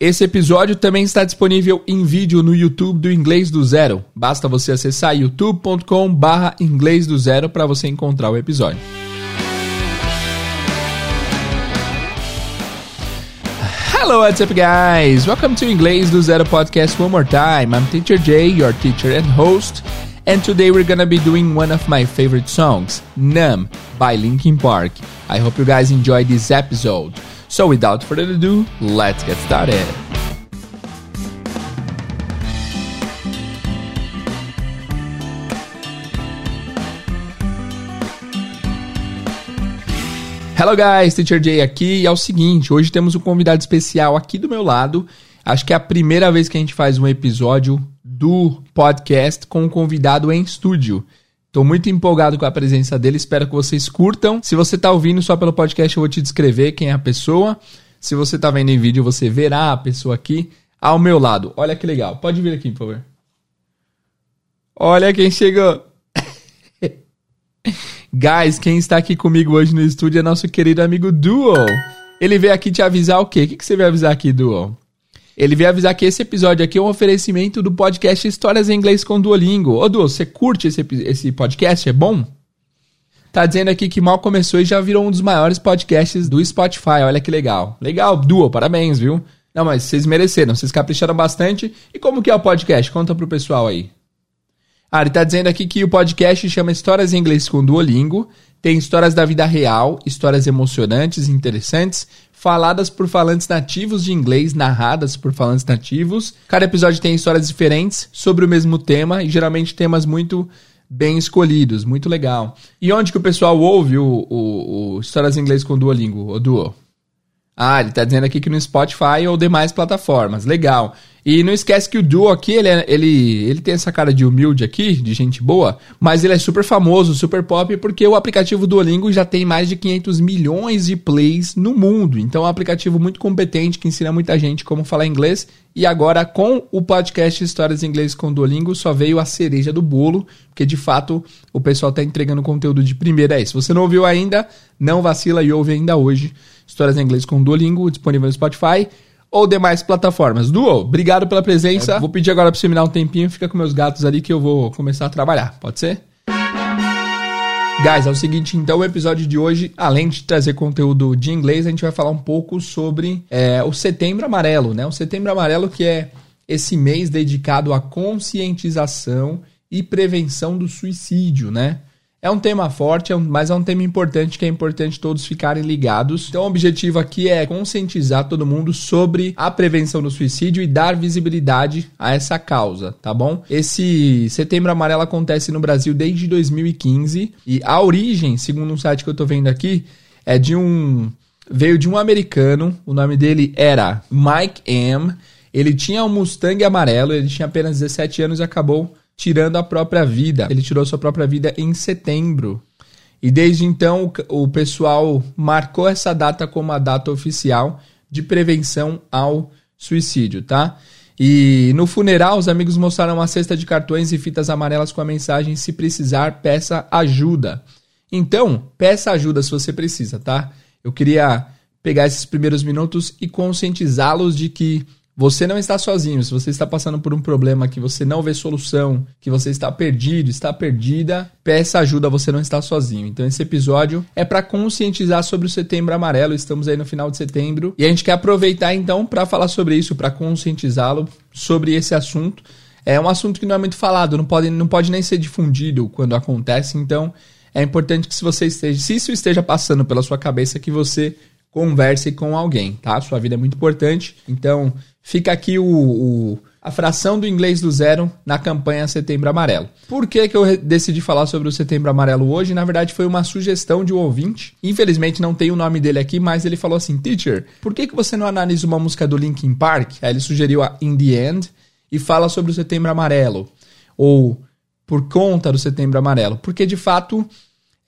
Esse episódio também está disponível em vídeo no YouTube do Inglês do Zero. Basta você acessar youtube.com/barra Inglês do Zero para você encontrar o episódio. Hello, what's up, guys? Welcome to Inglês do Zero podcast one more time. I'm Teacher Jay, your teacher and host, and today we're gonna be doing one of my favorite songs, "Numb" by Linkin Park. I hope you guys enjoy this episode. So without further ado, let's get started. Hello guys, Teacher Jay aqui e é o seguinte, hoje temos um convidado especial aqui do meu lado. Acho que é a primeira vez que a gente faz um episódio do podcast com um convidado em estúdio. Estou muito empolgado com a presença dele, espero que vocês curtam. Se você está ouvindo só pelo podcast, eu vou te descrever quem é a pessoa. Se você está vendo em vídeo, você verá a pessoa aqui ao meu lado. Olha que legal. Pode vir aqui, por favor. Olha quem chegou. Guys, quem está aqui comigo hoje no estúdio é nosso querido amigo Duo. Ele veio aqui te avisar o quê? O que você veio avisar aqui, Duo? Ele veio avisar que esse episódio aqui é um oferecimento do podcast Histórias em Inglês com Duolingo. Ô, Duo, você curte esse, esse podcast? É bom? Tá dizendo aqui que mal começou e já virou um dos maiores podcasts do Spotify. Olha que legal. Legal, Duo, parabéns, viu? Não, mas vocês mereceram, vocês capricharam bastante. E como que é o podcast? Conta pro pessoal aí. Ah, ele tá dizendo aqui que o podcast chama Histórias em Inglês com Duolingo. Tem histórias da vida real, histórias emocionantes interessantes, faladas por falantes nativos de inglês, narradas por falantes nativos. Cada episódio tem histórias diferentes sobre o mesmo tema e geralmente temas muito bem escolhidos, muito legal. E onde que o pessoal ouve o, o, o Histórias em Inglês com Duolingo, o Duo? Ah, ele tá dizendo aqui que no Spotify ou demais plataformas. Legal. E não esquece que o Duo aqui, ele, é, ele, ele tem essa cara de humilde aqui, de gente boa, mas ele é super famoso, super pop, porque o aplicativo Duolingo já tem mais de 500 milhões de plays no mundo. Então é um aplicativo muito competente que ensina muita gente como falar inglês. E agora, com o podcast Histórias em Inglês com Duolingo, só veio a cereja do bolo, porque de fato o pessoal tá entregando conteúdo de primeira aí. Se você não ouviu ainda, não vacila e ouve ainda hoje. Histórias em Inglês com Duolingo, disponível no Spotify ou demais plataformas. Duo, obrigado pela presença. É. Vou pedir agora para você me dar um tempinho, fica com meus gatos ali que eu vou começar a trabalhar. Pode ser? Guys, é o seguinte, então o episódio de hoje, além de trazer conteúdo de inglês, a gente vai falar um pouco sobre é, o Setembro Amarelo, né? O Setembro Amarelo que é esse mês dedicado à conscientização e prevenção do suicídio, né? É um tema forte, é mas é um tema importante que é importante todos ficarem ligados. Então, o objetivo aqui é conscientizar todo mundo sobre a prevenção do suicídio e dar visibilidade a essa causa, tá bom? Esse Setembro Amarelo acontece no Brasil desde 2015 e a origem, segundo um site que eu tô vendo aqui, é de um veio de um americano, o nome dele era Mike M. Ele tinha um Mustang amarelo, ele tinha apenas 17 anos e acabou tirando a própria vida. Ele tirou sua própria vida em setembro. E desde então o pessoal marcou essa data como a data oficial de prevenção ao suicídio, tá? E no funeral, os amigos mostraram uma cesta de cartões e fitas amarelas com a mensagem: se precisar, peça ajuda. Então, peça ajuda se você precisa, tá? Eu queria pegar esses primeiros minutos e conscientizá-los de que você não está sozinho. Se você está passando por um problema que você não vê solução, que você está perdido, está perdida, peça ajuda, você não está sozinho. Então esse episódio é para conscientizar sobre o Setembro Amarelo. Estamos aí no final de setembro e a gente quer aproveitar então para falar sobre isso, para conscientizá-lo sobre esse assunto. É um assunto que não é muito falado, não pode, não pode nem ser difundido quando acontece, então é importante que se você esteja, se isso esteja passando pela sua cabeça, que você converse com alguém, tá? Sua vida é muito importante, então fica aqui o, o, a fração do inglês do zero na campanha Setembro Amarelo. Por que, que eu decidi falar sobre o Setembro Amarelo hoje? Na verdade, foi uma sugestão de um ouvinte. Infelizmente, não tem o nome dele aqui, mas ele falou assim: Teacher, por que, que você não analisa uma música do Linkin Park? Aí ele sugeriu a In the End e fala sobre o Setembro Amarelo. Ou por conta do Setembro Amarelo. Porque de fato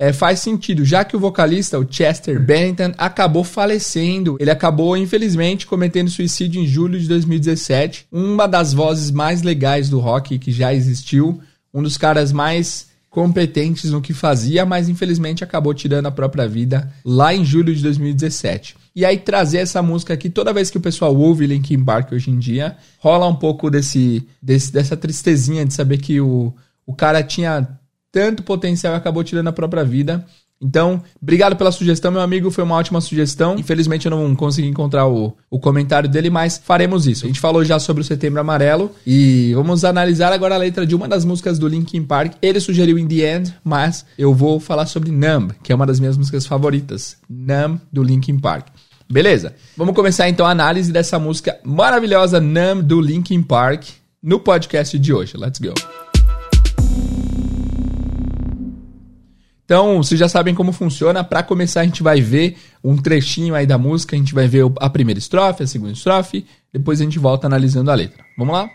é, faz sentido, já que o vocalista, o Chester Bennington, acabou falecendo. Ele acabou, infelizmente, cometendo suicídio em julho de 2017. Uma das vozes mais legais do rock que já existiu, um dos caras mais competentes no que fazia, mas infelizmente acabou tirando a própria vida lá em julho de 2017. e aí trazer essa música aqui. Toda vez que o pessoal ouve Linkin Park hoje em dia, rola um pouco desse, desse dessa tristezinha de saber que o, o cara tinha tanto potencial e acabou tirando a própria vida. Então, obrigado pela sugestão, meu amigo. Foi uma ótima sugestão. Infelizmente, eu não consegui encontrar o, o comentário dele, mas faremos isso. A gente falou já sobre o Setembro Amarelo e vamos analisar agora a letra de uma das músicas do Linkin Park. Ele sugeriu In The End, mas eu vou falar sobre Numb, que é uma das minhas músicas favoritas. Numb, do Linkin Park. Beleza? Vamos começar então a análise dessa música maravilhosa Numb, do Linkin Park, no podcast de hoje. Let's go. Então, vocês já sabem como funciona. Para começar, a gente vai ver um trechinho aí da música. A gente vai ver a primeira estrofe, a segunda estrofe. Depois a gente volta analisando a letra. Vamos lá?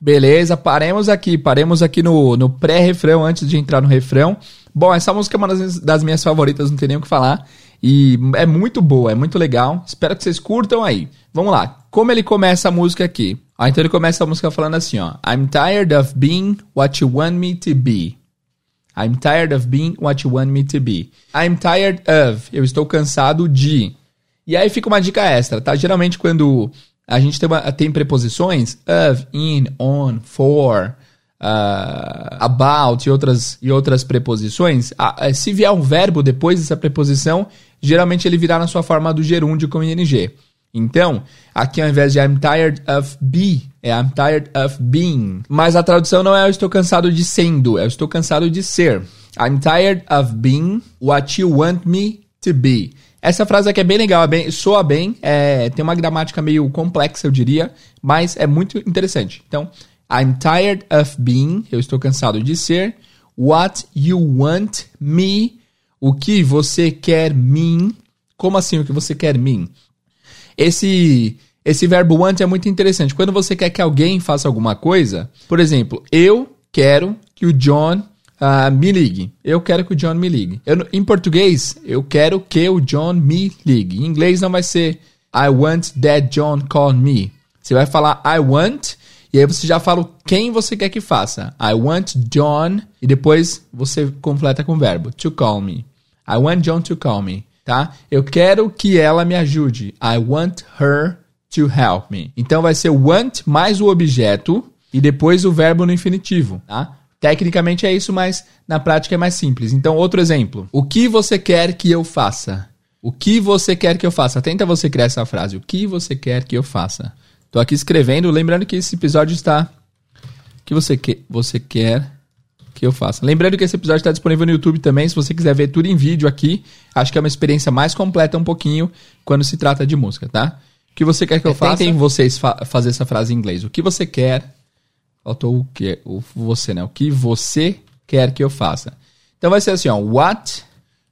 Beleza, paremos aqui, paremos aqui no, no pré-refrão antes de entrar no refrão. Bom, essa música é uma das, das minhas favoritas, não tem nem o que falar. E é muito boa, é muito legal. Espero que vocês curtam aí. Vamos lá. Como ele começa a música aqui? Ah, então ele começa a música falando assim, ó. I'm tired of being what you want me to be. I'm tired of being what you want me to be. I'm tired of. Eu estou cansado de. E aí fica uma dica extra, tá? Geralmente quando a gente tem, uma, tem preposições of, in, on, for, uh, about e outras, e outras preposições. Uh, se vier um verbo depois dessa preposição, geralmente ele virá na sua forma do gerúndio com ing. Então, aqui ao invés de I'm tired of be, é I'm tired of being. Mas a tradução não é eu estou cansado de sendo, é eu estou cansado de ser. I'm tired of being what you want me to be. Essa frase aqui é bem legal, é bem, soa bem, é, tem uma gramática meio complexa, eu diria, mas é muito interessante. Então, I'm tired of being, eu estou cansado de ser, what you want me, o que você quer mim. Como assim o que você quer mim? Esse esse verbo want é muito interessante. Quando você quer que alguém faça alguma coisa, por exemplo, eu quero que o John uh, me ligue. Eu quero que o John me ligue. Eu, em português, eu quero que o John me ligue. Em inglês não vai ser I want that John call me. Você vai falar I want e aí você já fala quem você quer que faça. I want John e depois você completa com o verbo to call me. I want John to call me, tá? Eu quero que ela me ajude. I want her to help me. Então vai ser want mais o objeto e depois o verbo no infinitivo, tá? Tecnicamente é isso, mas na prática é mais simples. Então, outro exemplo. O que você quer que eu faça? O que você quer que eu faça? Tenta você criar essa frase. O que você quer que eu faça? Tô aqui escrevendo, lembrando que esse episódio está. O que você, que... você quer que eu faça? Lembrando que esse episódio está disponível no YouTube também, se você quiser ver tudo em vídeo aqui. Acho que é uma experiência mais completa um pouquinho quando se trata de música, tá? O que você quer que eu faça? Tentem vocês fa fazer essa frase em inglês. O que você quer Faltou o que? O você, né? O que você quer que eu faça. Então vai ser assim, ó. What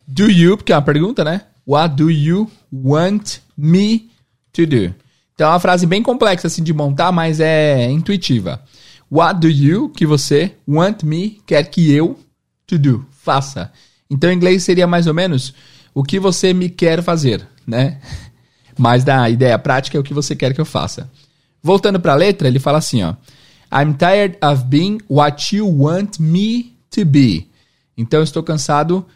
do you, porque é uma pergunta, né? What do you want me to do? Então é uma frase bem complexa assim de montar, mas é intuitiva. What do you, que você, want me, quer que eu, to do, faça. Então em inglês seria mais ou menos o que você me quer fazer, né? Mas da ideia prática é o que você quer que eu faça. Voltando para a letra, ele fala assim, ó. I'm tired of being what you want me to be. Então estou cansado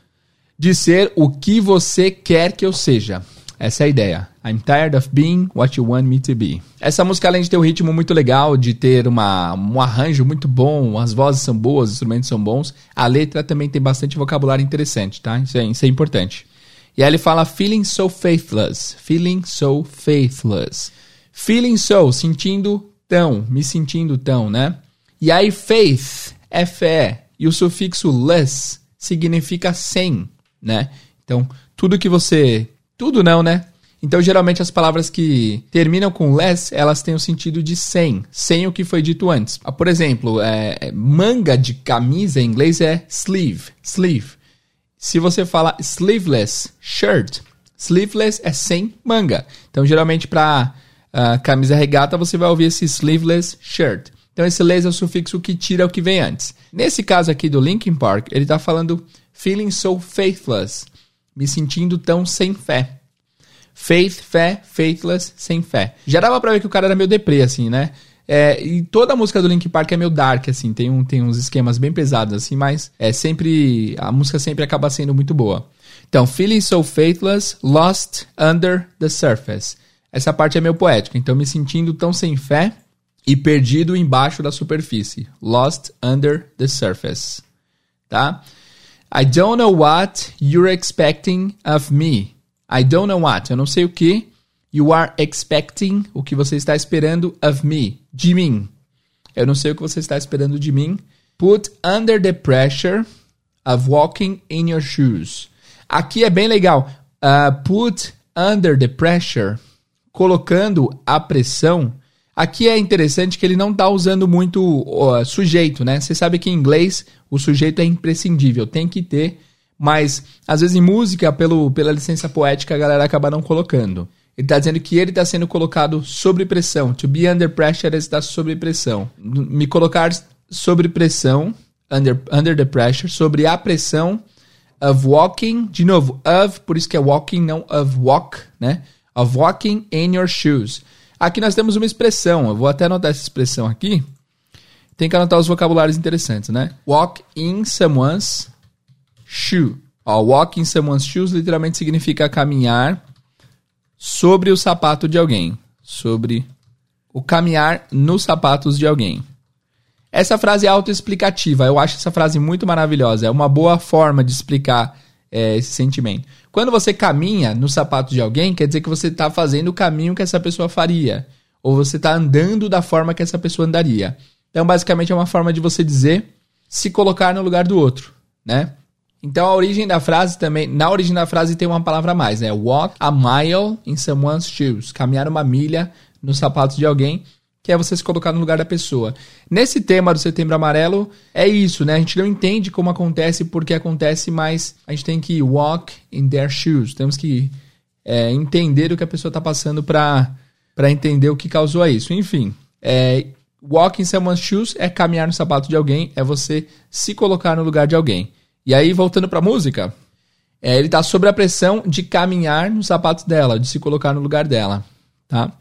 de ser o que você quer que eu seja. Essa é a ideia. I'm tired of being what you want me to be. Essa música, além de ter um ritmo muito legal, de ter uma, um arranjo muito bom, as vozes são boas, os instrumentos são bons, a letra também tem bastante vocabulário interessante, tá? Isso é, isso é importante. E aí ele fala feeling so faithless. Feeling so faithless. Feeling so, sentindo tão, me sentindo tão, né? E aí faith é fé e o sufixo less significa sem, né? Então, tudo que você. Tudo não, né? Então, geralmente, as palavras que terminam com less, elas têm o sentido de sem, sem o que foi dito antes. Ah, por exemplo, é, é, manga de camisa em inglês é sleeve, sleeve. Se você fala sleeveless shirt, sleeveless é sem manga. Então, geralmente, para uh, ah, camisa regata, você vai ouvir esse sleeveless shirt. Então, esse less é o sufixo que tira o que vem antes. Nesse caso aqui do Linkin Park, ele está falando feeling so faithless, me sentindo tão sem fé. Faith, fé, faithless, sem fé. Já dava pra ver que o cara era meio deprê, assim, né? É, e toda a música do Link Park é meio dark, assim, tem, um, tem uns esquemas bem pesados, assim, mas é sempre. A música sempre acaba sendo muito boa. Então, Feeling So Faithless, Lost Under the Surface. Essa parte é meio poética, então me sentindo tão sem fé e perdido embaixo da superfície. Lost Under the Surface. Tá? I don't know what you're expecting of me. I don't know what. Eu não sei o que. You are expecting. O que você está esperando of me. De mim. Eu não sei o que você está esperando de mim. Put under the pressure of walking in your shoes. Aqui é bem legal. Uh, put under the pressure. Colocando a pressão. Aqui é interessante que ele não está usando muito uh, sujeito, né? Você sabe que em inglês o sujeito é imprescindível. Tem que ter mas, às vezes, em música, pelo, pela licença poética, a galera acaba não colocando. Ele está dizendo que ele está sendo colocado sob pressão. To be under pressure é estar sob pressão. Me colocar sob pressão, under, under the pressure, sobre a pressão of walking, de novo, of, por isso que é walking, não of walk, né? Of walking in your shoes. Aqui nós temos uma expressão, eu vou até anotar essa expressão aqui. Tem que anotar os vocabulários interessantes, né? Walk in someone's shoe. Ó, walk in someone's shoes literalmente significa caminhar sobre o sapato de alguém. Sobre o caminhar nos sapatos de alguém. Essa frase é autoexplicativa. Eu acho essa frase muito maravilhosa. É uma boa forma de explicar é, esse sentimento. Quando você caminha no sapato de alguém, quer dizer que você está fazendo o caminho que essa pessoa faria. Ou você está andando da forma que essa pessoa andaria. Então, basicamente, é uma forma de você dizer se colocar no lugar do outro, né? Então a origem da frase também, na origem da frase tem uma palavra a mais, né? Walk a mile in someone's shoes, caminhar uma milha nos sapatos de alguém, que é você se colocar no lugar da pessoa. Nesse tema do Setembro Amarelo, é isso, né? A gente não entende como acontece, porque acontece, mas a gente tem que walk in their shoes. Temos que é, entender o que a pessoa está passando para entender o que causou isso. Enfim, é, walk in someone's shoes é caminhar no sapato de alguém, é você se colocar no lugar de alguém. E aí, voltando pra música, é, ele tá sob a pressão de caminhar nos sapatos dela, de se colocar no lugar dela, tá?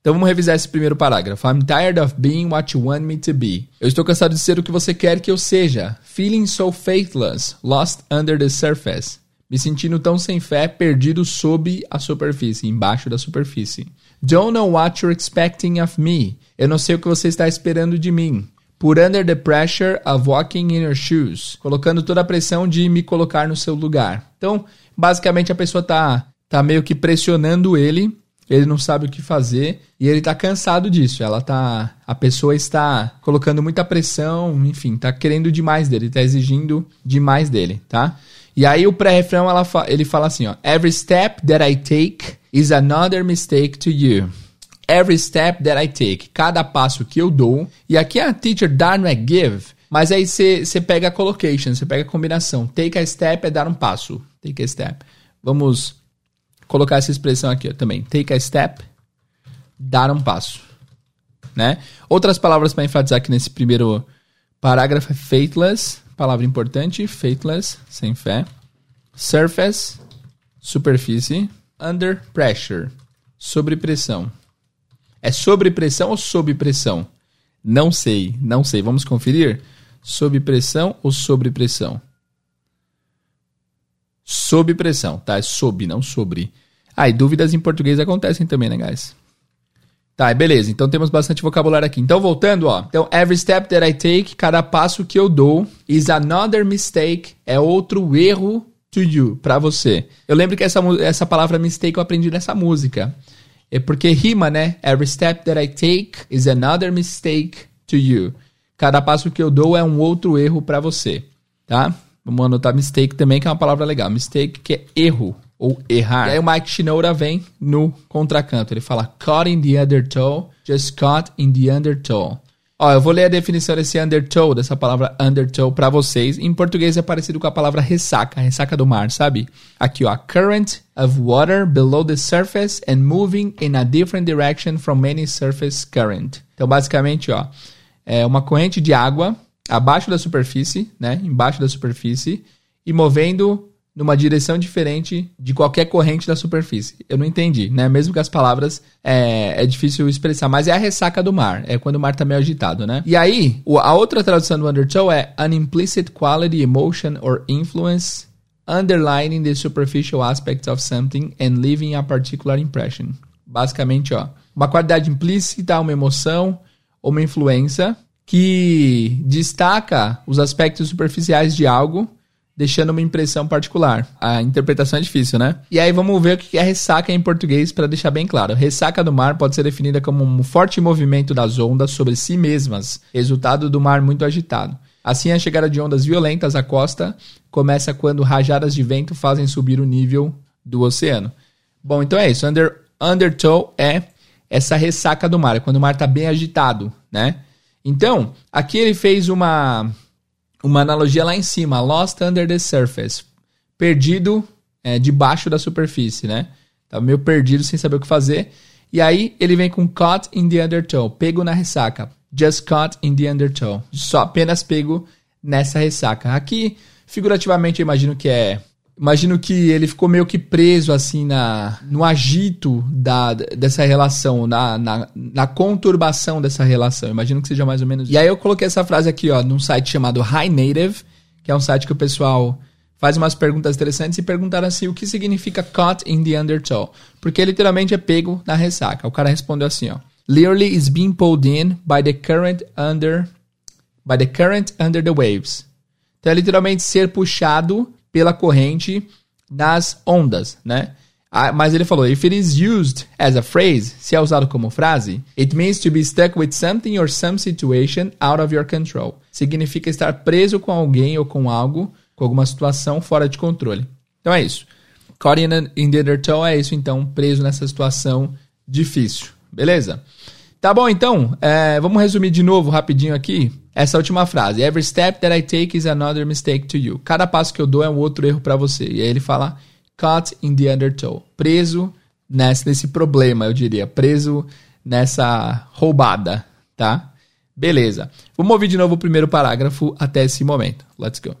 Então vamos revisar esse primeiro parágrafo. I'm tired of being what you want me to be. Eu estou cansado de ser o que você quer que eu seja. Feeling so faithless, lost under the surface. Me sentindo tão sem fé, perdido sob a superfície, embaixo da superfície. Don't know what you're expecting of me. Eu não sei o que você está esperando de mim. Put under the pressure of walking in your shoes. Colocando toda a pressão de me colocar no seu lugar. Então, basicamente a pessoa tá, tá meio que pressionando ele, ele não sabe o que fazer e ele tá cansado disso. Ela tá, a pessoa está colocando muita pressão, enfim, tá querendo demais dele, tá exigindo demais dele, tá? E aí o pré-refrão ele fala assim, ó: Every step that I take is another mistake to you every step that I take. Cada passo que eu dou. E aqui a teacher dar não é give, mas aí você pega a collocation, você pega a combinação. Take a step é dar um passo. Take a step. Vamos colocar essa expressão aqui também. Take a step, dar um passo. Né? Outras palavras para enfatizar aqui nesse primeiro parágrafo é faithless, palavra importante, faithless, sem fé. Surface, superfície. Under pressure, sobre pressão. É sobre pressão ou sob pressão? Não sei, não sei. Vamos conferir? Sob pressão ou sobre pressão? Sob pressão, tá? É sob, não sobre. Ah, e dúvidas em português acontecem também, né, guys? Tá, beleza. Então temos bastante vocabulário aqui. Então, voltando, ó. Então, every step that I take, cada passo que eu dou, is another mistake, é outro erro to you, para você. Eu lembro que essa, essa palavra mistake eu aprendi nessa música. É porque rima, né? Every step that I take is another mistake to you. Cada passo que eu dou é um outro erro para você, tá? Vamos anotar mistake também, que é uma palavra legal. Mistake, que é erro ou errar. E aí o Mike Shinoda vem no contracanto. Ele fala caught in the undertow, just caught in the undertow. Ó, eu vou ler a definição desse undertow, dessa palavra undertow para vocês. Em português é parecido com a palavra ressaca, ressaca do mar, sabe? Aqui, ó, current of water below the surface and moving in a different direction from any surface current. Então, basicamente, ó, é uma corrente de água abaixo da superfície, né? Embaixo da superfície e movendo numa direção diferente de qualquer corrente da superfície. Eu não entendi, né? Mesmo que as palavras é, é difícil expressar, mas é a ressaca do mar, é quando o mar tá meio agitado, né? E aí, a outra tradução do undertow é an implicit quality, emotion or influence underlining the superficial aspects of something and leaving a particular impression. Basicamente, ó, uma qualidade implícita, uma emoção ou uma influência que destaca os aspectos superficiais de algo, deixando uma impressão particular. A interpretação é difícil, né? E aí vamos ver o que é ressaca em português para deixar bem claro. Ressaca do mar pode ser definida como um forte movimento das ondas sobre si mesmas, resultado do mar muito agitado. Assim, a chegada de ondas violentas à costa começa quando rajadas de vento fazem subir o nível do oceano. Bom, então é isso. Under, undertow é essa ressaca do mar, é quando o mar está bem agitado, né? Então, aqui ele fez uma, uma analogia lá em cima, lost under the surface, perdido é, debaixo da superfície, né? Tá meio perdido sem saber o que fazer. E aí ele vem com caught in the undertow, pego na ressaca, just caught in the undertow, só apenas pego nessa ressaca. Aqui, figurativamente, eu imagino que é imagino que ele ficou meio que preso assim na no agito da, dessa relação, na, na, na conturbação dessa relação. Imagino que seja mais ou menos. E aí eu coloquei essa frase aqui, ó, num site chamado High Native, que é um site que o pessoal faz umas perguntas interessantes e perguntaram assim o que significa caught in the undertow, porque literalmente é pego na ressaca. O cara respondeu assim, ó: Literally is being pulled in by the current under by the current under the waves. Então é literalmente ser puxado pela corrente nas ondas, né? Ah, mas ele falou, if it is used as a phrase, se é usado como frase, it means to be stuck with something or some situation out of your control. Significa estar preso com alguém ou com algo, com alguma situação fora de controle. Então é isso. Caught in the undertow é isso, então, preso nessa situação difícil. Beleza? Tá bom, então, é, vamos resumir de novo rapidinho aqui essa última frase. Every step that I take is another mistake to you. Cada passo que eu dou é um outro erro para você. E aí ele fala caught in the undertow. Preso nesse, nesse problema, eu diria. Preso nessa roubada, tá? Beleza. Vamos ouvir de novo o primeiro parágrafo até esse momento. Let's go.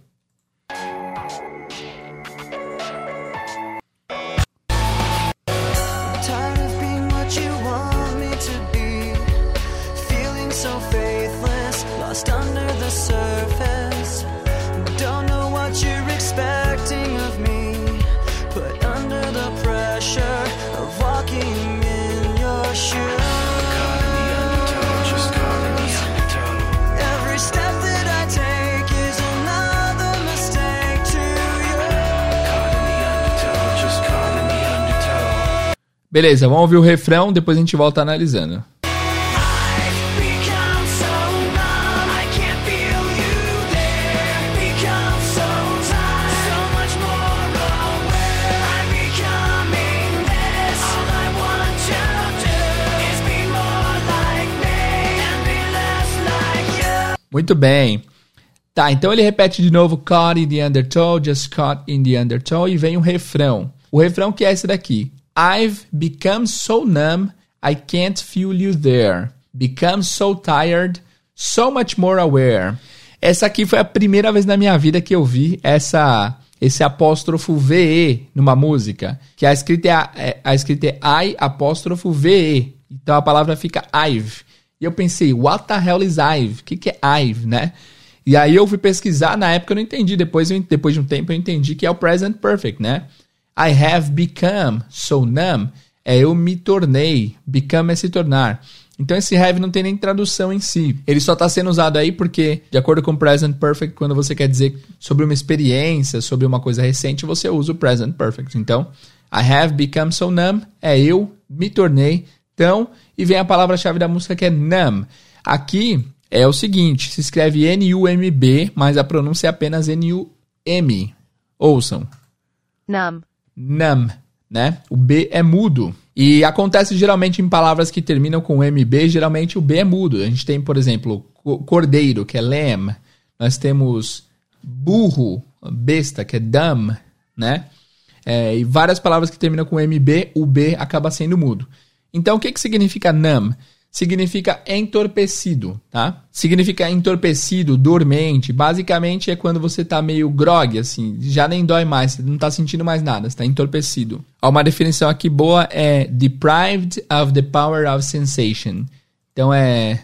Beleza, vamos ouvir o refrão, depois a gente volta analisando. Muito bem. Tá, então ele repete de novo caught in the undertow, just caught in the undertow e vem o refrão. O refrão que é esse daqui. I've become so numb, I can't feel you there. Become so tired, so much more aware. Essa aqui foi a primeira vez na minha vida que eu vi essa esse apóstrofo VE numa música, que a escrita é a, é, a escrita é I apóstrofo VE. Então a palavra fica I've. E eu pensei, what the hell is I've? O que, que é I've, né? E aí eu fui pesquisar, na época eu não entendi, depois, eu, depois de um tempo eu entendi que é o present perfect, né? I have become so numb é eu me tornei. Become é se tornar. Então esse have não tem nem tradução em si. Ele só está sendo usado aí porque, de acordo com present perfect, quando você quer dizer sobre uma experiência, sobre uma coisa recente, você usa o present perfect. Então, I have become so numb é eu me tornei tão. E vem a palavra-chave da música que é numb. Aqui é o seguinte: se escreve N-U-M-B, mas a pronúncia é apenas N-U M. Ouçam. numb, Numb, né? O B é mudo. E acontece geralmente em palavras que terminam com MB, geralmente o B é mudo. A gente tem, por exemplo, co- cordeiro, que é lamb. Nós temos burro, besta, que é dumb, né? É, e várias palavras que terminam com MB, o B acaba sendo mudo. Então, o que, que significa numb? Significa entorpecido, tá? Significa entorpecido, dormente. Basicamente é quando você tá meio grog, assim, já nem dói mais, você não tá sentindo mais nada, você tá entorpecido. Uma definição aqui boa é deprived of the power of sensation. Então é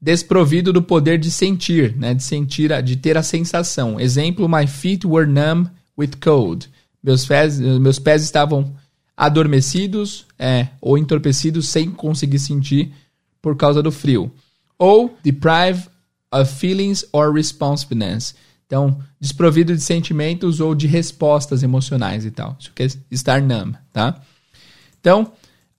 desprovido do poder de sentir, né? De sentir, de ter a sensação. Exemplo: My feet were numb with cold. Meus pés, meus pés estavam adormecidos, é, ou entorpecidos sem conseguir sentir por causa do frio. Ou deprive of feelings or responsiveness. Então, desprovido de sentimentos ou de respostas emocionais e tal. Isso quer estar numb, tá? Então,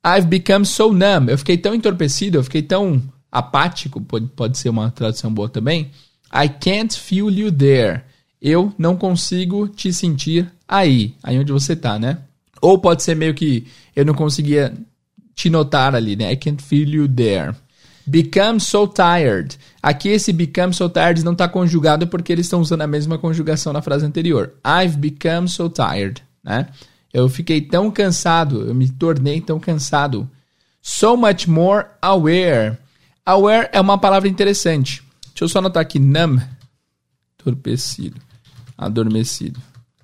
I've become so numb. Eu fiquei tão entorpecido, eu fiquei tão apático, pode, pode ser uma tradução boa também. I can't feel you there. Eu não consigo te sentir aí, aí onde você tá, né? Ou pode ser meio que eu não conseguia te notar ali, né? I can't feel you there. Become so tired. Aqui esse become so tired não está conjugado porque eles estão usando a mesma conjugação na frase anterior. I've become so tired, né? Eu fiquei tão cansado, eu me tornei tão cansado. So much more aware. Aware é uma palavra interessante. Deixa eu só anotar aqui numb, torpecido, adormecido.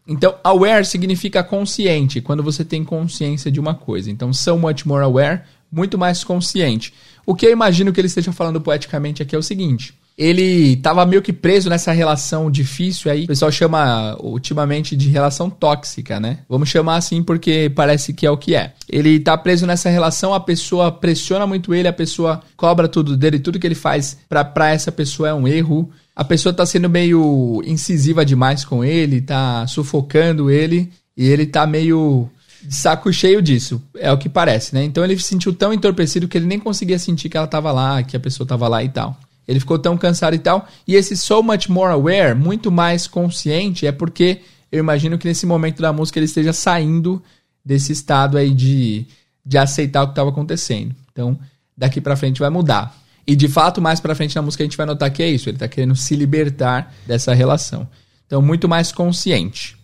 Então, aware significa consciente, quando você tem consciência de uma coisa. Então, so much more aware, muito mais consciente. O que eu imagino que ele esteja falando poeticamente aqui é o seguinte: ele estava meio que preso nessa relação difícil aí. O pessoal chama ultimamente de relação tóxica, né? Vamos chamar assim porque parece que é o que é. Ele tá preso nessa relação, a pessoa pressiona muito ele, a pessoa cobra tudo dele, tudo que ele faz pra essa pessoa é um erro. A pessoa tá sendo meio incisiva demais com ele, tá sufocando ele, e ele tá meio de saco cheio disso, é o que parece, né? Então ele se sentiu tão entorpecido que ele nem conseguia sentir que ela tava lá, que a pessoa tava lá e tal. Ele ficou tão cansado e tal. E esse so much more aware, muito mais consciente, é porque eu imagino que nesse momento da música ele esteja saindo desse estado aí de, de aceitar o que estava acontecendo. Então, daqui pra frente vai mudar. E de fato, mais pra frente na música a gente vai notar que é isso. Ele tá querendo se libertar dessa relação. Então, muito mais consciente.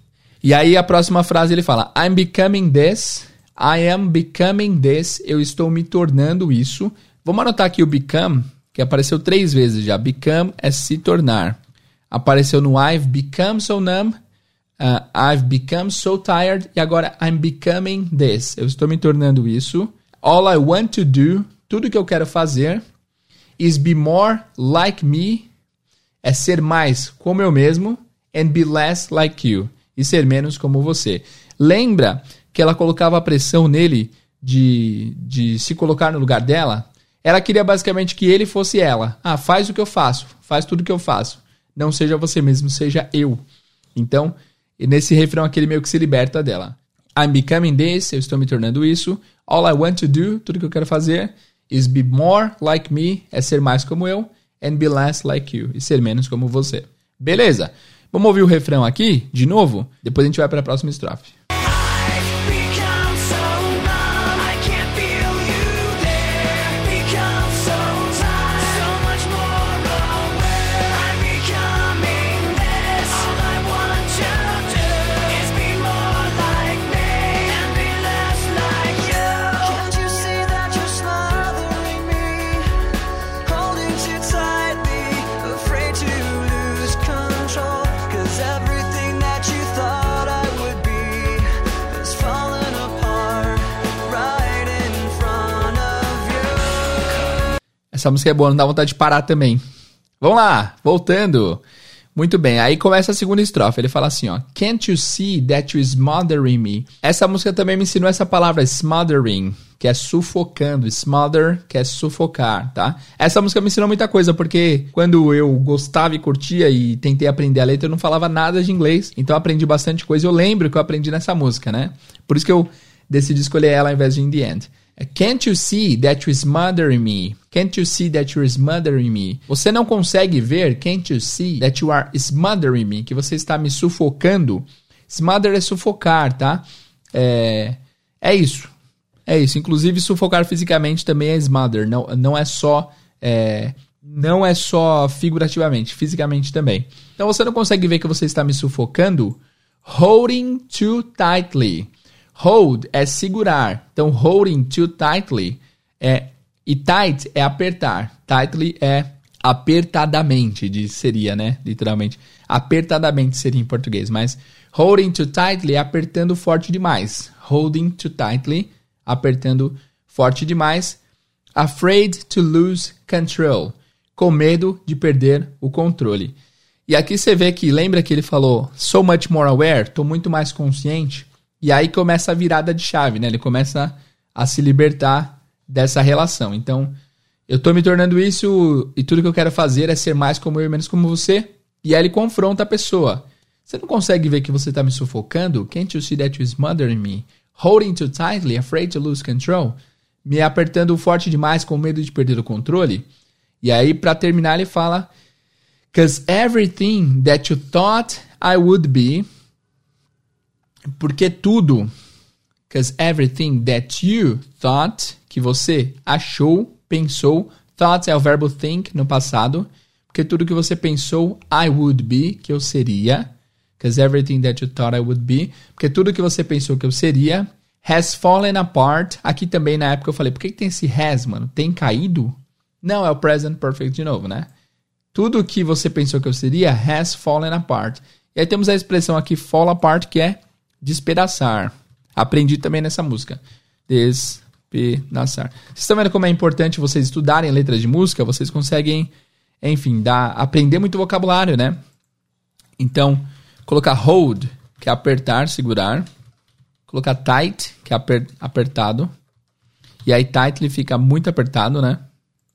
E aí a próxima frase ele fala: I'm becoming this. I am becoming this. Eu estou me tornando isso. Vamos anotar aqui o become, que apareceu três vezes já. Become é se tornar. Apareceu no I've become so numb. uh, I've become so tired. E agora I'm becoming this. Eu estou me tornando isso. All I want to do. Tudo que eu quero fazer is be more like me. É ser mais como eu mesmo. And be less like you e ser menos como você. Lembra que ela colocava a pressão nele de, de se colocar no lugar dela? Ela queria basicamente que ele fosse ela. Ah, faz o que eu faço, faz tudo o que eu faço. Não seja você mesmo, seja eu. Então, nesse refrão aqui ele meio que se liberta dela. I'm becoming this, eu estou me tornando isso. All I want to do, tudo que eu quero fazer, is be more like me, é ser mais como eu, and be less like you, e ser menos como você. Beleza? Vamos ouvir o refrão aqui, de novo? Depois a gente vai para a próxima estrofe. Essa música é boa, não dá vontade de parar também. Vamos lá, voltando. Muito bem, aí começa a segunda estrofe. Ele fala assim, ó. Can't you see that you're smothering me? Essa música também me ensinou essa palavra smothering, que é sufocando. Smother, que é sufocar, tá? Essa música me ensinou muita coisa, porque quando eu gostava e curtia e tentei aprender a letra, eu não falava nada de inglês. Então aprendi bastante coisa. Eu lembro que eu aprendi nessa música, né? Por isso que eu decidi escolher ela ao invés de In The End. Can't you see that you're smothering me? Can't you see that you're smothering me? Você não consegue ver? Can't you see that you are smothering me? Que você está me sufocando. Smother é sufocar, tá? É, é isso. É isso. Inclusive, sufocar fisicamente também é smother. Não, não é só. É, não é só figurativamente, fisicamente também. Então você não consegue ver que você está me sufocando. Holding too tightly. Hold é segurar. Então, holding too tightly é. E tight é apertar. Tightly é apertadamente, de, seria, né? Literalmente. Apertadamente seria em português. Mas holding too tightly é apertando forte demais. Holding too tightly, apertando forte demais. Afraid to lose control. Com medo de perder o controle. E aqui você vê que, lembra que ele falou so much more aware? Tô muito mais consciente. E aí começa a virada de chave, né? Ele começa a se libertar dessa relação. Então, eu tô me tornando isso e tudo que eu quero fazer é ser mais como eu e menos como você. E aí ele confronta a pessoa. Você não consegue ver que você tá me sufocando? Can't you see that you're smothering me? Holding too tightly, afraid to lose control? Me apertando forte demais com medo de perder o controle? E aí, para terminar, ele fala: Cause everything that you thought I would be, porque tudo, cause everything that you thought, que você achou, pensou, thought é o verbo think no passado, porque tudo que você pensou I would be, que eu seria, cause everything that you thought I would be, porque tudo que você pensou que eu seria, has fallen apart. Aqui também na época eu falei, por que, que tem esse has, mano? Tem caído? Não, é o present perfect de novo, né? Tudo que você pensou que eu seria has fallen apart. E aí temos a expressão aqui fall apart, que é despedaçar. Aprendi também nessa música. Despedaçar. Vocês estão vendo como é importante vocês estudarem letras de música? Vocês conseguem, enfim, dar, aprender muito vocabulário, né? Então, colocar hold, que é apertar, segurar. Colocar tight, que é aper, apertado. E aí tightly fica muito apertado, né?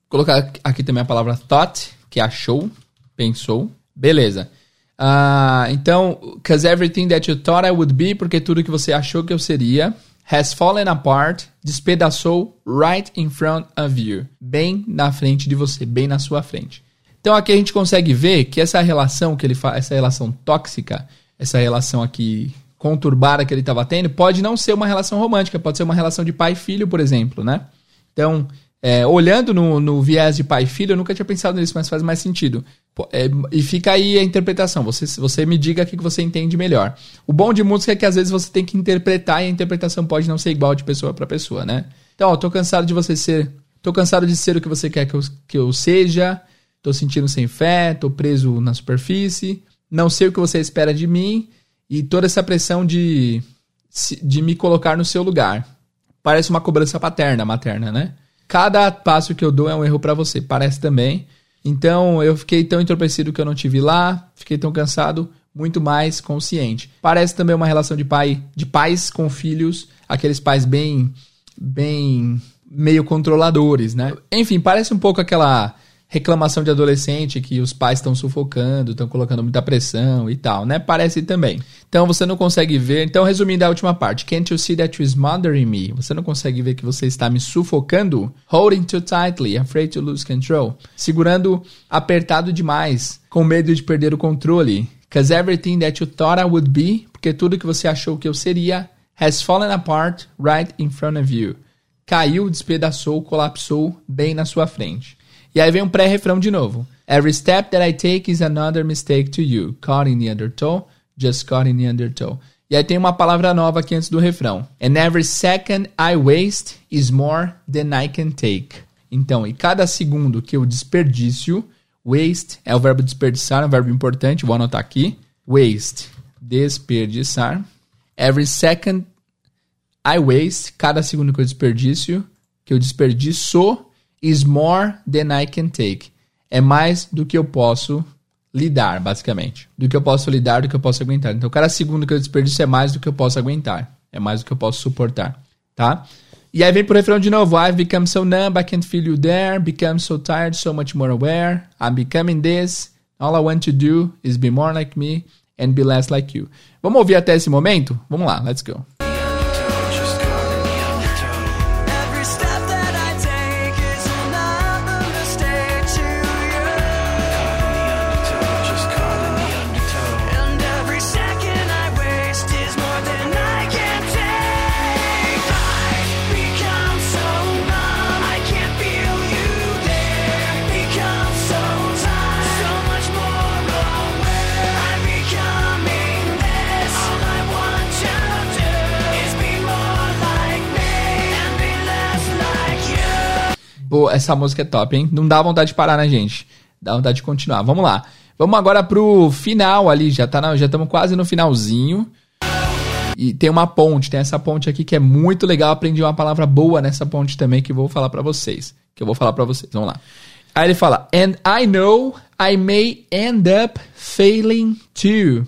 Colocar aqui também a palavra thought, que achou, pensou. Beleza. Ah, então, cause everything that you thought I would be, porque tudo que você achou que eu seria, has fallen apart, despedaçou right in front of you. Bem na frente de você, bem na sua frente. Então aqui a gente consegue ver que essa relação que ele faz, essa relação tóxica, essa relação aqui conturbada que ele estava tendo, pode não ser uma relação romântica, pode ser uma relação de pai e filho, por exemplo, né? Então, é, olhando no, no, viés de pai e filho, eu nunca tinha pensado nisso, mas faz mais sentido. É, e fica aí a interpretação. Você, você me diga o que você entende melhor. O bom de música é que às vezes você tem que interpretar e a interpretação pode não ser igual de pessoa para pessoa, né? Então, ó, tô cansado de você ser. Tô cansado de ser o que você quer que eu, que eu seja. Tô sentindo sem fé, tô preso na superfície. Não sei o que você espera de mim. E toda essa pressão de, de me colocar no seu lugar. Parece uma cobrança paterna, materna, né? Cada passo que eu dou é um erro para você, parece também. Então eu fiquei tão entorpecido que eu não te vi lá, fiquei tão cansado, muito mais consciente. Parece também uma relação de pai, de pais com filhos, aqueles pais bem, bem meio controladores, né? Enfim, parece um pouco aquela reclamação de adolescente que os pais estão sufocando, estão colocando muita pressão e tal, né? Parece também. Então você não consegue ver. Então, resumindo a última parte, can't you see that you're smothering me? Você não consegue ver que você está me sufocando? Holding too tightly, afraid to lose control. Segurando apertado demais, com medo de perder o controle. Cause everything that you thought I would be, porque tudo que você achou que eu seria, has fallen apart right in front of you. Caiu, despedaçou, colapsou bem na sua frente. E aí vem um pré-refrão de novo. Every step that I take is another mistake to you. Caught in the undertow, just caught in the undertow. E aí tem uma palavra nova aqui antes do refrão. And every second I waste is more than I can take. Então, e cada segundo que eu desperdício, waste é o verbo desperdiçar, é um verbo importante, vou anotar aqui. Waste, desperdiçar. Every second I waste, cada segundo que eu desperdício, que eu desperdiço, is more than I can take. É mais do que eu posso lidar, basicamente. Do que eu posso lidar, do que eu posso aguentar. Então, cada segundo que eu desperdiço é mais do que eu posso aguentar. É mais do que eu posso suportar, tá? E aí vem pro refrão de novo. I've become so numb, I can't feel you there. Become so tired, so much more aware. I'm becoming this. All I want to do is be more like me and be less like you. Vamos ouvir até esse momento? Vamos lá, let's go. Boa, essa música é top, hein? Não dá vontade de parar, né, gente? Dá vontade de continuar. Vamos lá. Vamos agora pro final ali, já tá na- já estamos quase no finalzinho. E tem uma ponte, tem essa ponte aqui que é muito legal. Aprendi uma palavra boa nessa ponte também que eu vou falar pra vocês. Que eu vou falar pra vocês. Vamos lá. Aí ele fala: And I know I may end up failing too.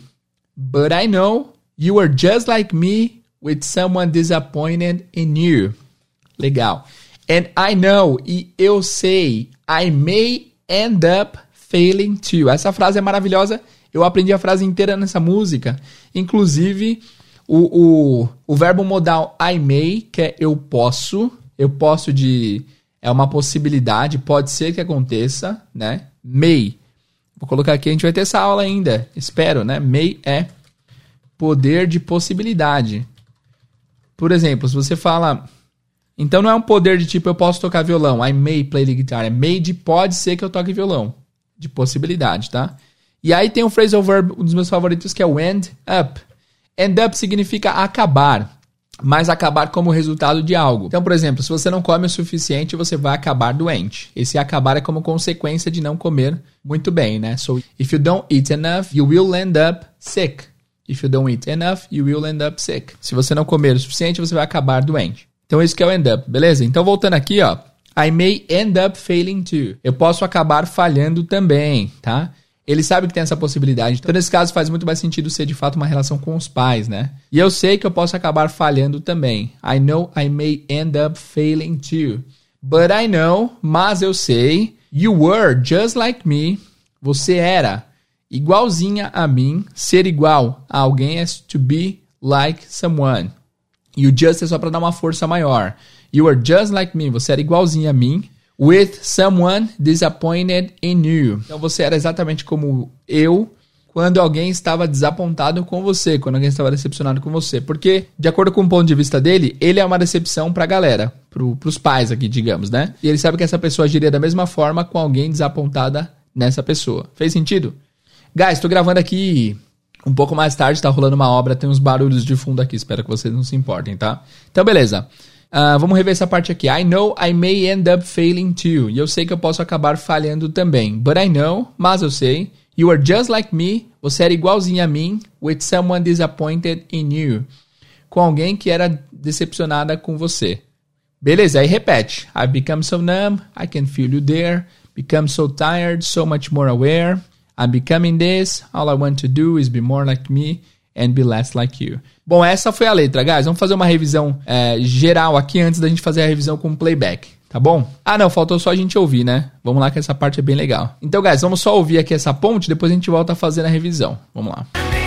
But I know you are just like me with someone disappointed in you. Legal. And I know, e eu sei, I may end up failing too. Essa frase é maravilhosa. Eu aprendi a frase inteira nessa música. Inclusive, o, o, o verbo modal I may, que é eu posso. Eu posso de. É uma possibilidade, pode ser que aconteça, né? May. Vou colocar aqui, a gente vai ter essa aula ainda. Espero, né? May é poder de possibilidade. Por exemplo, se você fala. Então não é um poder de tipo eu posso tocar violão. I may play the guitar. É may de pode ser que eu toque violão. De possibilidade, tá? E aí tem um phrasal verb, um dos meus favoritos, que é o end up. End up significa acabar. Mas acabar como resultado de algo. Então, por exemplo, se você não come o suficiente, você vai acabar doente. Esse acabar é como consequência de não comer muito bem, né? So, if you don't eat enough, you will end up sick. If you don't eat enough, you will end up sick. Se você não comer o suficiente, você vai acabar doente. Então isso que é o end up, beleza? Então voltando aqui, ó. I may end up failing too. Eu posso acabar falhando também, tá? Ele sabe que tem essa possibilidade. Então, nesse caso, faz muito mais sentido ser de fato uma relação com os pais, né? E eu sei que eu posso acabar falhando também. I know I may end up failing too. But I know, mas eu sei, you were just like me. Você era igualzinha a mim. Ser igual a alguém é to be like someone. E o just é só pra dar uma força maior. You were just like me. Você era igualzinho a mim. With someone disappointed in you. Então você era exatamente como eu quando alguém estava desapontado com você, quando alguém estava decepcionado com você. Porque, de acordo com o ponto de vista dele, ele é uma decepção pra galera, pro, pros pais aqui, digamos, né? E ele sabe que essa pessoa agiria da mesma forma com alguém desapontada nessa pessoa. Fez sentido? Guys, tô gravando aqui um pouco mais tarde, tá rolando uma obra, tem uns barulhos de fundo aqui, espero que vocês não se importem, tá? Então, beleza. Ah, vamos rever essa parte aqui. I know I may end up failing too. E eu sei que eu posso acabar falhando também. But I know, mas eu sei. You are just like me. Você era igualzinho a mim. With someone disappointed in you. Com alguém que era decepcionada com você. Beleza, aí repete. I become so numb, I can feel you there. Become so tired, so much more aware. I'm becoming this, all I want to do is be more like me and be less like you. Bom, essa foi a letra, guys. Vamos fazer uma revisão é, geral aqui antes da gente fazer a revisão com playback, tá bom? Ah, não, faltou só a gente ouvir, né? Vamos lá que essa parte é bem legal. Então, guys, vamos só ouvir aqui essa ponte, depois a gente volta a fazer a revisão. Vamos lá.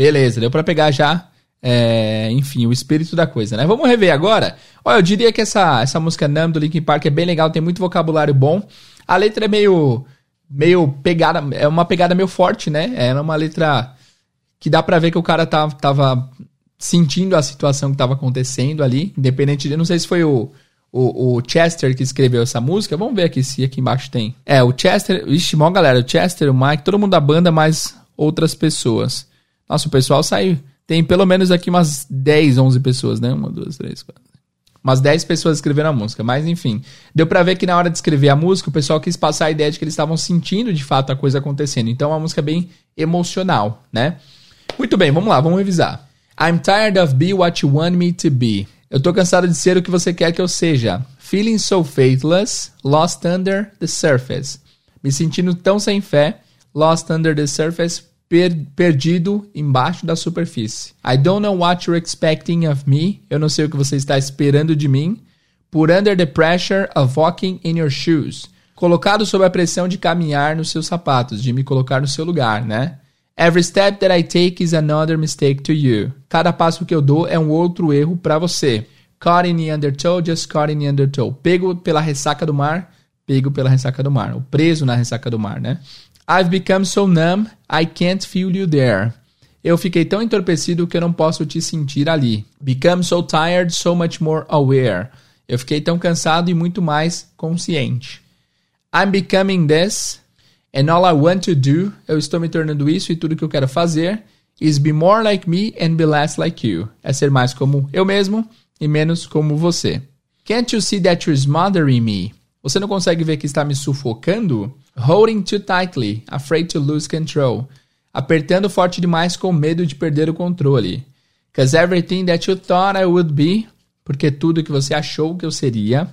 Beleza, deu pra pegar já, é, enfim, o espírito da coisa, né? Vamos rever agora. Olha, eu diria que essa, essa música Numb do Linkin Park é bem legal, tem muito vocabulário bom. A letra é meio, meio pegada, é uma pegada meio forte, né? É uma letra que dá pra ver que o cara tá, tava sentindo a situação que tava acontecendo ali, independente de, não sei se foi o, o, o Chester que escreveu essa música, vamos ver aqui se aqui embaixo tem. É, o Chester, ixi, mó galera, o Chester, o Mike, todo mundo da banda, mais outras pessoas. Nossa, o pessoal saiu. Tem pelo menos aqui umas 10, 11 pessoas, né? Uma, duas, três, quatro. Umas 10 pessoas escrevendo a música. Mas enfim, deu pra ver que na hora de escrever a música, o pessoal quis passar a ideia de que eles estavam sentindo de fato a coisa acontecendo. Então é uma música bem emocional, né? Muito bem, vamos lá, vamos revisar. I'm tired of being what you want me to be. Eu tô cansado de ser o que você quer que eu seja. Feeling so faithless, lost under the surface. Me sentindo tão sem fé, lost under the surface, per- perdido embaixo da superfície. I don't know what you're expecting of me. Eu não sei o que você está esperando de mim. Put under the pressure of walking in your shoes. Colocado sob a pressão de caminhar nos seus sapatos, de me colocar no seu lugar, né? Every step that I take is another mistake to you. Cada passo que eu dou é um outro erro para você. Caught in the undertow, just caught in the undertow. Pego pela ressaca do mar, pego pela ressaca do mar, ou preso na ressaca do mar, né? I've become so numb, I can't feel you there. Eu fiquei tão entorpecido que eu não posso te sentir ali. Become so tired, so much more aware. Eu fiquei tão cansado e muito mais consciente. I'm becoming this, and all I want to do, eu estou me tornando isso e tudo que eu quero fazer, is be more like me and be less like you. É ser mais como eu mesmo e menos como você. Can't you see that you're smothering me? Você não consegue ver que está me sufocando? Holding too tightly, afraid to lose control. Apertando forte demais com medo de perder o controle. Cause everything that you thought I would be, porque tudo que você achou que eu seria,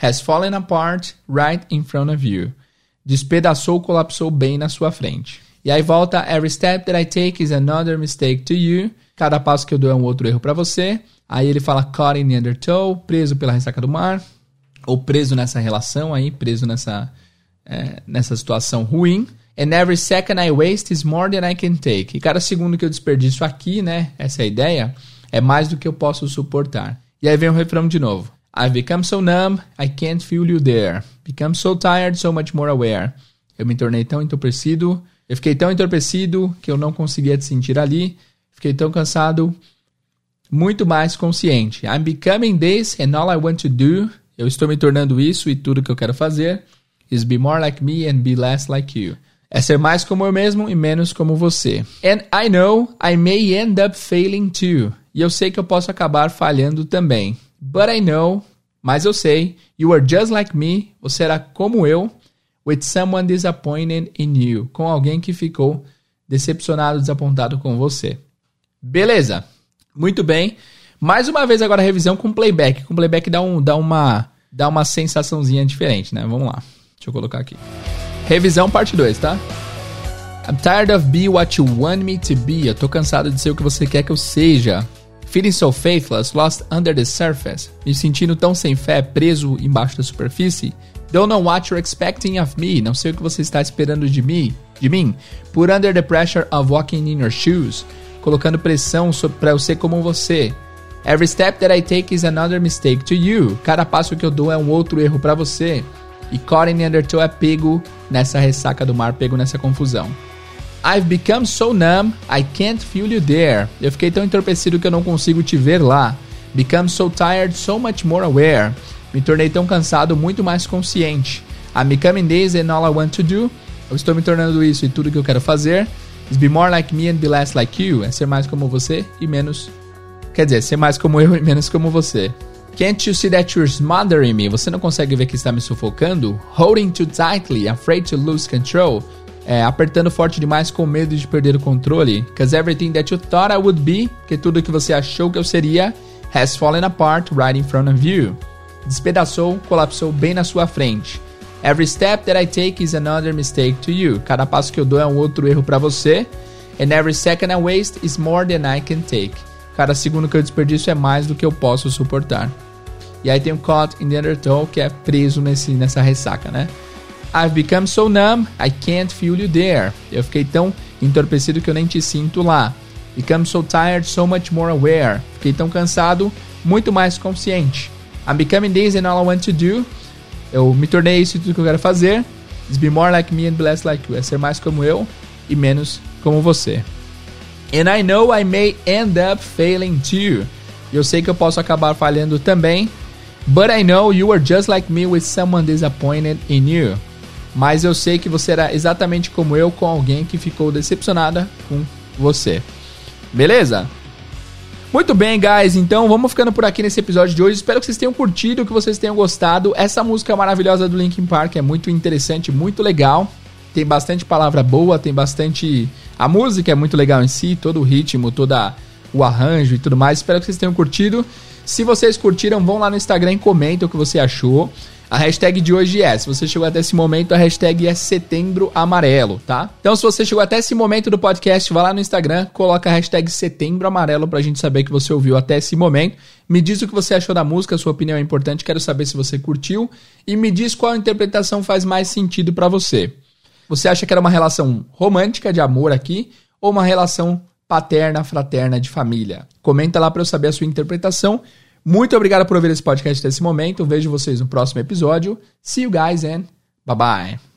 has fallen apart right in front of you. Despedaçou, colapsou bem na sua frente. E aí volta, every step that I take is another mistake to you. Cada passo que eu dou é um outro erro para você. Aí ele fala caught in the undertow, preso pela ressaca do mar, ou preso nessa relação aí, preso nessa, é, nessa situação ruim. And every second I waste is more than I can take. E cada segundo que eu desperdiço aqui, né, essa é ideia, é mais do que eu posso suportar. E aí vem o refrão de novo. I've become so numb, I can't feel you there. Become so tired, so much more aware. Eu me tornei tão entorpecido, eu fiquei tão entorpecido que eu não conseguia te sentir ali. Fiquei tão cansado, muito mais consciente. I'm becoming this and all I want to do. Eu estou me tornando isso e tudo que eu quero fazer is be more like me and be less like you. É ser mais como eu mesmo e menos como você. And I know I may end up failing too. E eu sei que eu posso acabar falhando também. But I know, mas eu sei, you are just like me, você era como eu, with someone disappointed in you, com alguém que ficou decepcionado, desapontado com você. Beleza. Muito bem. Mais uma vez agora revisão com playback. Com playback dá, um, dá, uma, dá uma sensaçãozinha diferente, né? Vamos lá. Deixa eu colocar aqui. Revisão parte 2, tá? I'm tired of being what you want me to be. Eu tô cansado de ser o que você quer que eu seja. Feeling so faithless, lost under the surface. Me sentindo tão sem fé, preso embaixo da superfície. Don't know what you're expecting of me. Não sei o que você está esperando de mim. De mim. Put under the pressure of walking in your shoes. Colocando pressão para eu ser como você. Every step that I take is another mistake to you. Cada passo que eu dou é um outro erro para você. E caught in the undertow é pego nessa ressaca do mar, pego nessa confusão. I've become so numb, I can't feel you there. Eu fiquei tão entorpecido que eu não consigo te ver lá. Become so tired, so much more aware. Me tornei tão cansado, muito mais consciente. I'm becoming this and all I want to do. Eu estou me tornando isso e tudo que eu quero fazer. Is be more like me and be less like you. É ser mais como você e menos. Quer dizer, ser mais como eu e menos como você. Can't you see that you're smothering me? Você não consegue ver que está me sufocando? Holding too tightly, afraid to lose control. É, apertando forte demais com medo de perder o controle. Cause everything that you thought I would be, que tudo que você achou que eu seria, has fallen apart right in front of you. Despedaçou, colapsou bem na sua frente. Every step that I take is another mistake to you. Cada passo que eu dou é um outro erro para você. And every second I waste is more than I can take. Cada segundo que eu desperdiço é mais do que eu posso suportar. E aí tem o caught in the undertow, que é preso nesse, nessa ressaca, né? I've become so numb, I can't feel you there. Eu fiquei tão entorpecido que eu nem te sinto lá. Become so tired, so much more aware. Fiquei tão cansado, muito mais consciente. I'm becoming this and all I want to do. Eu me tornei isso e tudo que eu quero fazer. Is be more like me and be less like you. É ser mais como eu e menos como você. And I know I may end up failing too. Eu sei que eu posso acabar falhando também. But I know you are just like me with someone disappointed in you. Mas eu sei que você era exatamente como eu com alguém que ficou decepcionada com você. Beleza? Muito bem, guys. Então vamos ficando por aqui nesse episódio de hoje. Espero que vocês tenham curtido, que vocês tenham gostado. Essa música maravilhosa do Linkin Park é muito interessante, muito legal. Tem bastante palavra boa, tem bastante. A música é muito legal em si, todo o ritmo, toda o arranjo e tudo mais. Espero que vocês tenham curtido. Se vocês curtiram, vão lá no Instagram e comentem o que você achou. A hashtag de hoje é, se você chegou até esse momento, a hashtag é setembro amarelo, tá? Então, se você chegou até esse momento do podcast, vá lá no Instagram, coloca a hashtag setembro amarelo pra gente saber que você ouviu até esse momento. Me diz o que você achou da música, sua opinião é importante, quero saber se você curtiu. E me diz qual interpretação faz mais sentido para você. Você acha que era uma relação romântica de amor aqui ou uma relação paterna, fraterna de família? Comenta lá para eu saber a sua interpretação. Muito obrigado por ouvir esse podcast até esse momento. Vejo vocês no próximo episódio. See you guys and Bye bye.